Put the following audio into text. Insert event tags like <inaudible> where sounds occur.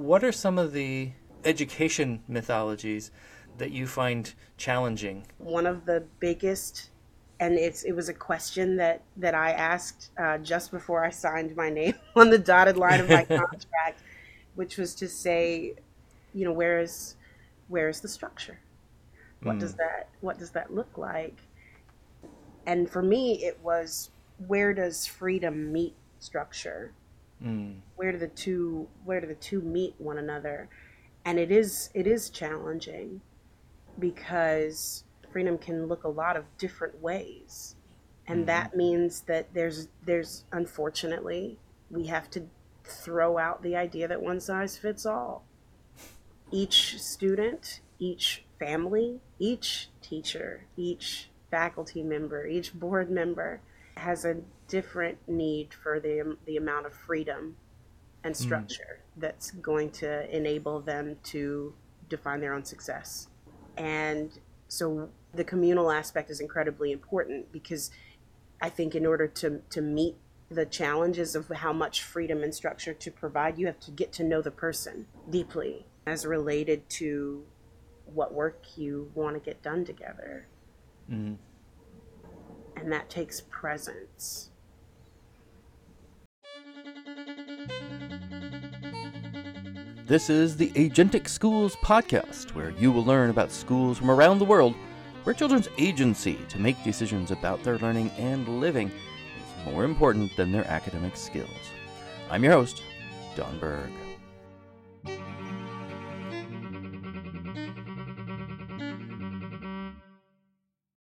what are some of the education mythologies that you find challenging? One of the biggest, and it's it was a question that that I asked uh, just before I signed my name <laughs> on the dotted line of my <laughs> contract, which was to say, you know, where is where is the structure? What mm. does that what does that look like? And for me, it was where does freedom meet structure? Mm. Where do the two where do the two meet one another? And it is it is challenging because freedom can look a lot of different ways. And mm-hmm. that means that there's there's unfortunately we have to throw out the idea that one size fits all. Each student, each family, each teacher, each faculty member, each board member has a different need for the the amount of freedom and hmm. structure mm. that's going to enable them to define their own success. And so the communal aspect is incredibly important because I think in order to to meet the challenges of how much freedom and structure to provide, you have to get to know the person deeply as related to what work you want to get done together. Mm. And that takes presence. This is the Agentic Schools podcast, where you will learn about schools from around the world where children's agency to make decisions about their learning and living is more important than their academic skills. I'm your host, Don Berg.